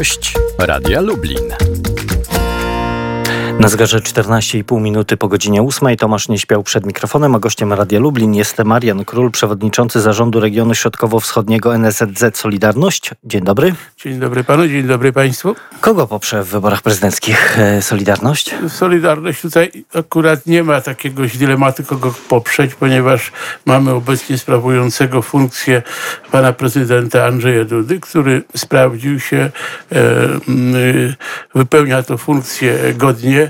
Gość Radia Lublin. Na zegarze 14,5 minuty po godzinie 8 Tomasz nie śpiał przed mikrofonem, a gościem Radia Lublin jest Marian Król, przewodniczący zarządu regionu środkowo-wschodniego NSZZ Solidarność. Dzień dobry. Dzień dobry panu, dzień dobry państwu. Kogo poprze w wyborach prezydenckich e, Solidarność? Solidarność tutaj akurat nie ma jakiegoś dylematu, kogo poprzeć, ponieważ mamy obecnie sprawującego funkcję pana prezydenta Andrzeja Dudy, który sprawdził się, e, wypełnia tę funkcję godnie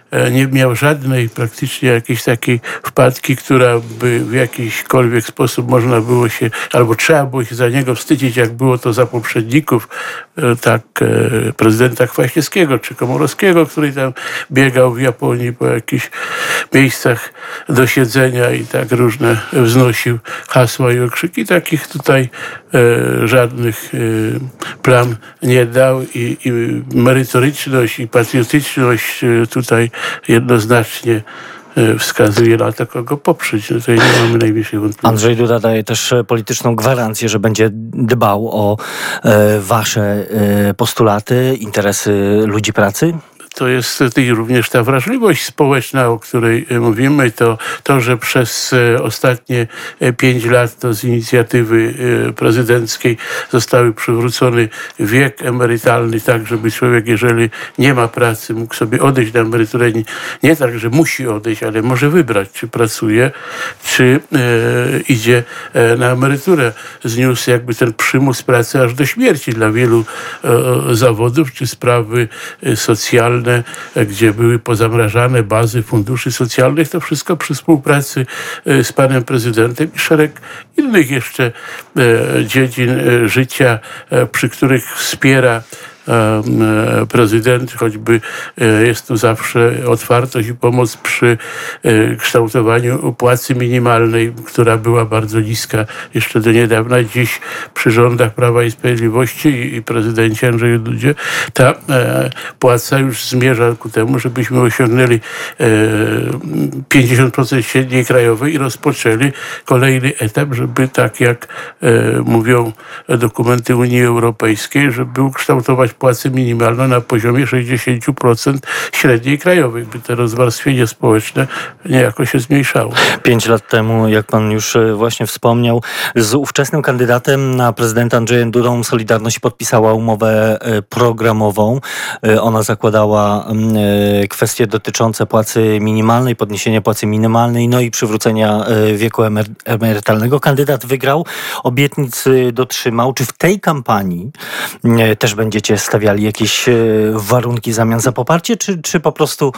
nie miał żadnej praktycznie jakiejś takiej wpadki, która by w jakiśkolwiek sposób można było się, albo trzeba było się za niego wstydzić, jak było to za poprzedników, e, tak e, prezydenta Kwaśniewskiego czy Komorowskiego, który tam biegał w Japonii po jakichś miejscach do siedzenia i tak różne wznosił hasła i okrzyki. Takich tutaj żadnych plan nie dał i, i merytoryczność i patriotyczność tutaj jednoznacznie e, wskazuje na to, kogo poprzeć. No tutaj nie mamy najmniejszej wątpliwości. Andrzej Duda daje też e, polityczną gwarancję, że będzie dbał o e, wasze postulaty, interesy ludzi pracy? To jest również ta wrażliwość społeczna, o której e, mówimy, to, to że przez e, ostatnie e, pięć lat to z inicjatywy prezydenckiej zostały przywrócony wiek emerytalny, tak żeby człowiek, jeżeli nie ma pracy, mógł sobie odejść na emeryturę. Nie, tak, że musi odejść, ale może wybrać, czy pracuje, czy idzie na emeryturę. Zniósł jakby ten przymus pracy aż do śmierci dla wielu zawodów, czy sprawy socjalne gdzie były pozamrażane bazy funduszy socjalnych. To wszystko przy współpracy e, z panem prezydentem i szereg innych jeszcze e, dziedzin e, życia, przy których wspiera E, prezydent, choćby e, jest tu zawsze otwartość i pomoc przy e, kształtowaniu płacy minimalnej, która była bardzo niska jeszcze do niedawna. Dziś przy rządach Prawa i Sprawiedliwości i prezydencie Andrzeju Dudzie ta płaca już zmierza ku temu, żebyśmy osiągnęli 50% średniej krajowej i rozpoczęli kolejny etap, żeby tak jak mówią dokumenty Unii Europejskiej, żeby ukształtować płacy minimalną na poziomie 60% średniej krajowej, by to rozwarstwienie społeczne niejako się zmniejszało. Pięć lat temu, jak pan już e, właśnie wspomniał, z ówczesnym kandydatem na prezydenta Andrzejem Dudą Solidarność podpisała umowę e, programową. E, ona zakładała mm, kwestie dotyczące płacy minimalnej, podniesienia płacy minimalnej, no i przywrócenia wieku emerytalnego. Kandydat wygrał, obietnic dotrzymał. Czy w tej kampanii też będziecie stawiali jakieś e, warunki zamian za poparcie, czy, czy po prostu,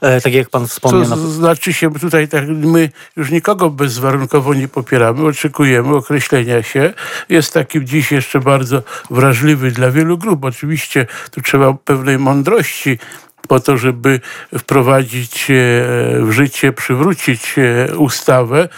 e, tak jak pan wspomniał... To znaczy się tutaj, tak, my już nikogo bezwarunkowo nie popieramy, oczekujemy określenia się. Jest taki dziś jeszcze bardzo wrażliwy dla wielu grup. Oczywiście tu trzeba pewnej mądrości po to, żeby wprowadzić e, w życie, przywrócić ustawę,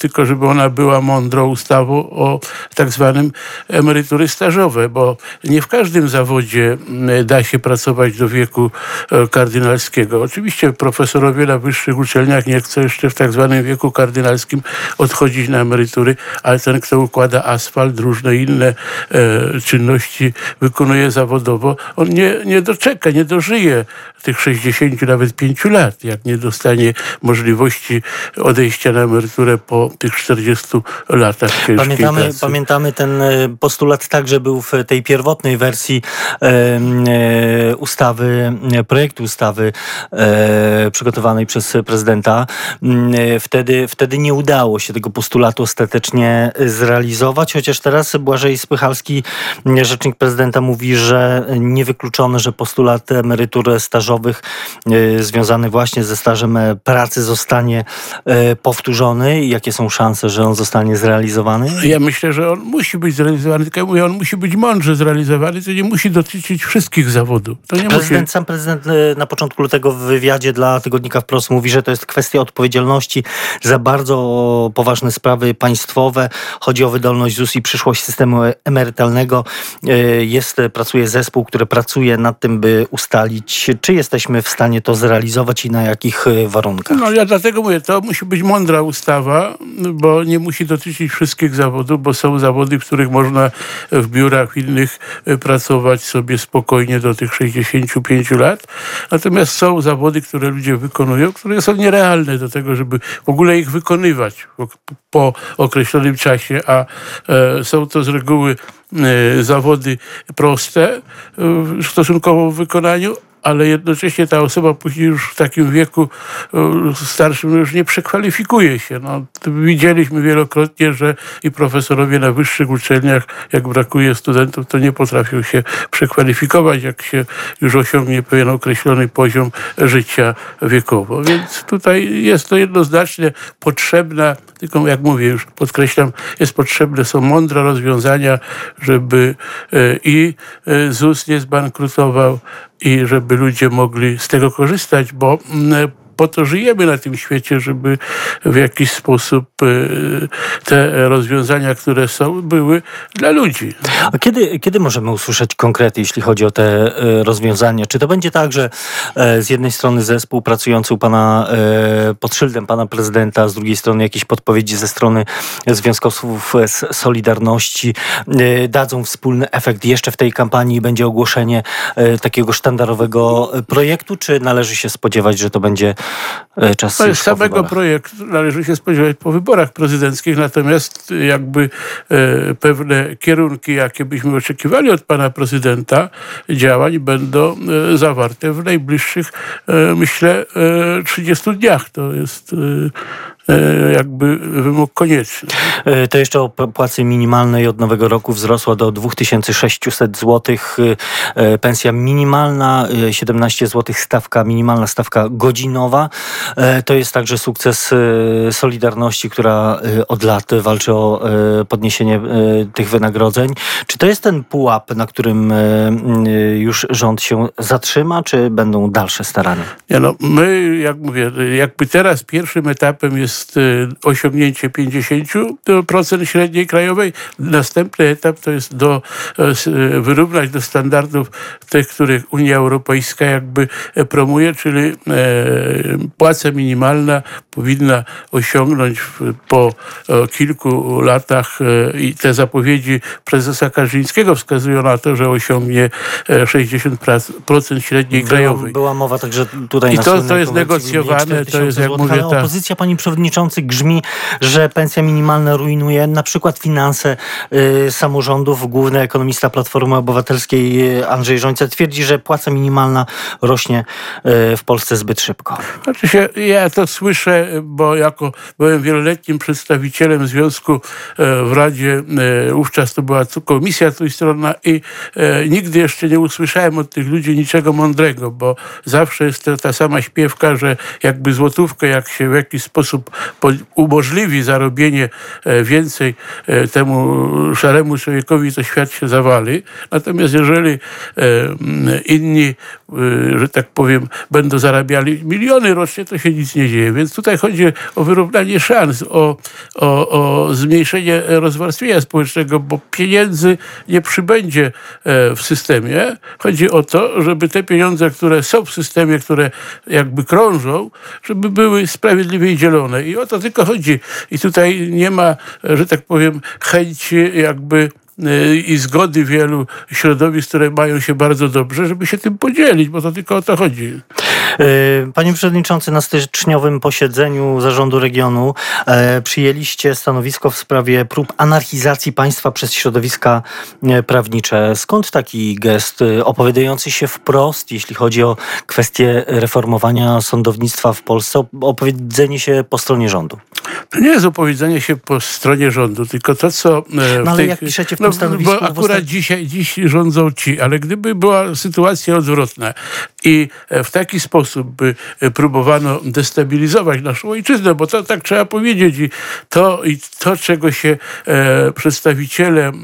tylko żeby ona była mądrą ustawą o tak zwanym emerytury stażowe, bo nie w każdym zawodzie da się pracować do wieku e, kardynalskiego. Oczywiście profesorowie na wyższych uczelniach nie chcą jeszcze w tak zwanym wieku kardynalskim odchodzić na emerytury, ale ten, kto układa asfalt, różne inne e, czynności wykonuje zawodowo, on nie, nie doczeka, nie dożyje tych 60, nawet 5 lat, jak nie dostanie możliwości odejścia na emeryturę po tych 40 latach pamiętamy, pracy. Pamiętamy ten e, postulat także był w tej pierwotnej wersji e, e, ustawy, projektu ustawy e, przygotowanej przez prezydenta. Mm, e, wtedy, wtedy nie udało się tego postulatu ostatecznie zrealizować, chociaż teraz Błażej Spychalski, rzecznik prezydenta mówi, że niewykluczone, że postulat emerytur stażowych e, związany właśnie ze stażem pracy zostanie powtórzony jakie są szanse, że on zostanie zrealizowany? Ja myślę, że on musi być zrealizowany, tylko ja mówię, on musi być mądrze zrealizowany, to nie musi dotyczyć wszystkich zawodów. To nie prezydent, musi... Sam prezydent e, na początku lutego w wywiadzie dla Tygodnika Wprost mówi, że to jest kwestia odpowiedzialności za bardzo poważne sprawy państwowe. Chodzi o wydolność ZUS i przyszłość systemu emerytalnego. E, jest, pracuje zespół, który pracuje nad tym, by ustalić, czy jesteśmy w stanie to zrealizować i na jakich e, warunkach. No ja dlatego mówię, to musi być mądra ustawa, bo nie musi dotyczyć wszystkich zawodów, bo są zawody, w których można w biurach innych pracować sobie spokojnie do tych 65 lat. Natomiast są zawody, które ludzie wykonują, które są nierealne do tego, żeby w ogóle ich wykonywać po określonym czasie, a e, są to z reguły e, zawody proste stosunkowo w wykonaniu, ale jednocześnie ta osoba później już w takim wieku starszym już nie przekwalifikuje się. No, widzieliśmy wielokrotnie, że i profesorowie na wyższych uczelniach, jak brakuje studentów, to nie potrafią się przekwalifikować, jak się już osiągnie pewien określony poziom życia wiekowo. Więc tutaj jest to jednoznacznie potrzebna, tylko jak mówię już, podkreślam, jest potrzebne, są mądre rozwiązania, żeby e, i e, ZUS nie zbankrutował, i żeby ludzie mogli z tego korzystać, bo mm, po to żyjemy na tym świecie, żeby w jakiś sposób y, te rozwiązania, które są, były dla ludzi. A kiedy, kiedy możemy usłyszeć konkrety, jeśli chodzi o te y, rozwiązania? Czy to będzie tak, że e, z jednej strony zespół pracujący u pana e, pod szyldem pana prezydenta, z drugiej strony jakieś podpowiedzi ze strony związkowców z Solidarności e, dadzą wspólny efekt jeszcze w tej kampanii będzie ogłoszenie takiego sztandarowego projektu, czy należy się spodziewać, że to będzie czas no, samego projektu należy się spodziewać po wyborach prezydenckich, natomiast jakby e, pewne kierunki, jakie byśmy oczekiwali od pana prezydenta działań będą e, zawarte w najbliższych, e, myślę, 30 e, dniach. To jest e, E, jakby wymóg konieczny. E, to jeszcze o płacy minimalnej od nowego roku wzrosła do 2600 zł. E, pensja minimalna 17 zł, stawka minimalna, stawka godzinowa. To jest także sukces Solidarności, która od lat walczy o podniesienie tych wynagrodzeń. Czy to jest ten pułap, na którym już rząd się zatrzyma, czy będą dalsze starania? Ja no, my, jak mówię, jakby teraz pierwszym etapem jest jest y, osiągnięcie 50% średniej krajowej. Następny etap to jest do, e, wyrównać do standardów tych, których Unia Europejska jakby e, promuje, czyli e, płaca minimalna powinna osiągnąć po kilku latach i te zapowiedzi prezesa Karzyńskiego wskazują na to, że osiągnie 60% średniej krajowej. Była mowa także tutaj I to, to jest negocjowane, to jest jak mówię... Ta... Opozycja, pani przewodnicząca przewodniczący grzmi, że pensja minimalna rujnuje na przykład finanse y, samorządów. Główny ekonomista Platformy Obywatelskiej y, Andrzej Żońca twierdzi, że płaca minimalna rośnie y, w Polsce zbyt szybko. Znaczy się, ja to słyszę, bo jako byłem wieloletnim przedstawicielem związku y, w Radzie, y, wówczas to była komisja trójstronna i y, nigdy jeszcze nie usłyszałem od tych ludzi niczego mądrego, bo zawsze jest to ta sama śpiewka, że jakby złotówkę, jak się w jakiś sposób umożliwi zarobienie e, więcej e, temu szaremu człowiekowi, to świat się zawali. Natomiast jeżeli e, inni, że tak powiem, będą zarabiali miliony rocznie, to się nic nie dzieje. Więc tutaj chodzi o wyrównanie szans, o, o, o zmniejszenie rozwarstwienia społecznego, bo pieniędzy nie przybędzie w systemie. Chodzi o to, żeby te pieniądze, które są w systemie, które jakby krążą, żeby były sprawiedliwie dzielone. I o to tylko chodzi. I tutaj nie ma, że tak powiem, chęci jakby y, i zgody wielu środowisk, które mają się bardzo dobrze, żeby się tym podzielić, bo to tylko o to chodzi. Y, panie Przewodniczący, na styczniowym posiedzeniu Zarządu Regionu e, przyjęliście stanowisko w sprawie prób anarchizacji państwa przez środowiska e, prawnicze. Skąd taki gest opowiadający się wprost, jeśli chodzi o kwestię reformowania sądownictwa w Polsce, opowiedzenie się po stronie rządu? To nie jest opowiedzenie się po stronie rządu, tylko to, co... E, no ale tej, jak piszecie w tym no, stanowisku... Bo akurat dzisiaj, dziś rządzą ci, ale gdyby była sytuacja odwrotna i w taki sposób sposób by e, próbowano destabilizować naszą ojczyznę, bo to tak trzeba powiedzieć i to, i to, czego się e, przedstawiciele e, e,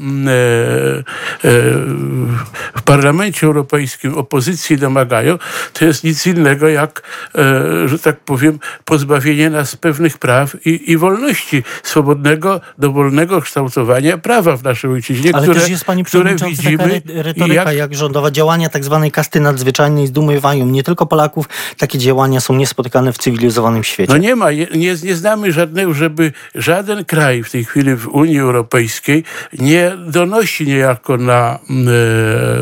w Parlamencie Europejskim opozycji domagają, to jest nic innego jak, e, że tak powiem, pozbawienie nas pewnych praw i, i wolności swobodnego, dowolnego kształtowania prawa w naszej ojczyźnie, Ale które, też jest, panie które taka widzimy re- retoryka i jak... rządowa. Działania tak zwanej kasty nadzwyczajnej zdumiewają nie tylko Polaków. Takie działania są niespotykane w cywilizowanym świecie. No nie ma, nie, nie znamy żadnego, żeby żaden kraj w tej chwili w Unii Europejskiej nie donosi niejako na mm,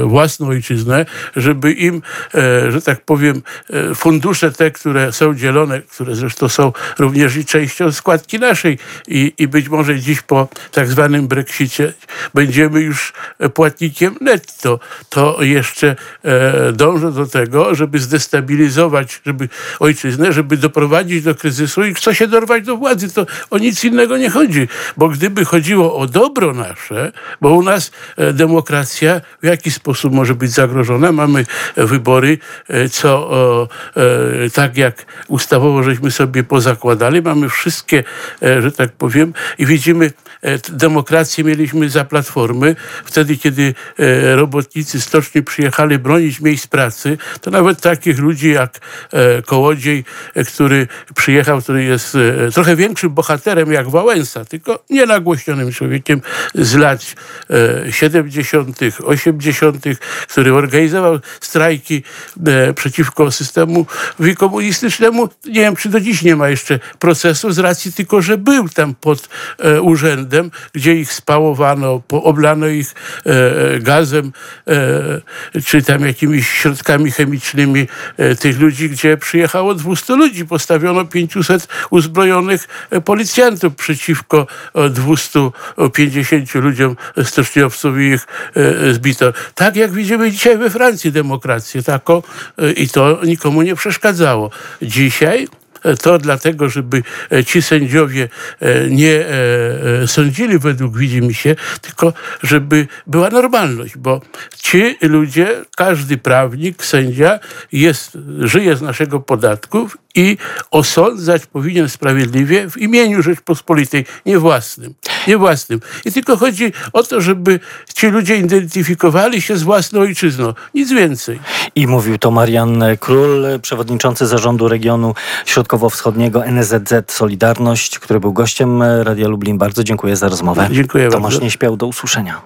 e, własną ojczyznę, żeby im, e, że tak powiem, e, fundusze te, które są dzielone, które zresztą są również i częścią składki naszej i, i być może dziś po tak zwanym Brexicie będziemy już płatnikiem netto, to jeszcze e, dążą do tego, żeby zdestabilizować żeby ojczyznę, żeby doprowadzić do kryzysu i chce się dorwać do władzy. To o nic innego nie chodzi. Bo gdyby chodziło o dobro nasze, bo u nas e, demokracja w jaki sposób może być zagrożona? Mamy e, wybory, e, co o, e, tak jak ustawowo żeśmy sobie pozakładali, mamy wszystkie, e, że tak powiem, i widzimy demokrację mieliśmy za platformy. Wtedy, kiedy robotnicy stoczni przyjechali bronić miejsc pracy, to nawet takich ludzi jak e, Kołodziej, e, który przyjechał, który jest e, trochę większym bohaterem jak Wałęsa, tylko nienagłośnionym człowiekiem z lat e, 70., 80., który organizował strajki przeciwko systemowi komunistycznemu. Nie wiem, czy do dziś nie ma jeszcze procesu z racji tylko, że był tam pod urzędem, gdzie ich spałowano, oblano ich gazem, czy tam jakimiś środkami chemicznymi e, tych ludzi, gdzie przyjechało 200 ludzi, postawiono 500 uzbrojonych policjantów przeciwko e, 250 ludziom stoczniowców i ich e, zbito. Tak jak widzimy dzisiaj we Francji demokrację taką e, i to nikomu nie przeszkadzało. Dzisiaj to dlatego, żeby e, ci sędziowie e, nie e, sądzili według widzimy się, tylko żeby była normalność, bo ci ludzie, każdy prawnik, sędzia jest, żyje z naszego podatków i osądzać powinien sprawiedliwie w imieniu Rzeczpospolitej, nie własnym. Nie własnym. I tylko chodzi o to, żeby ci ludzie identyfikowali się z własną ojczyzną. Nic więcej. I mówił to Marian Król, przewodniczący zarządu regionu środkowo-wschodniego NSZZ Solidarność, który był gościem Radia Lublin. Bardzo dziękuję za rozmowę. Dziękuję Tomasz bardzo. nie śpiał, do usłyszenia.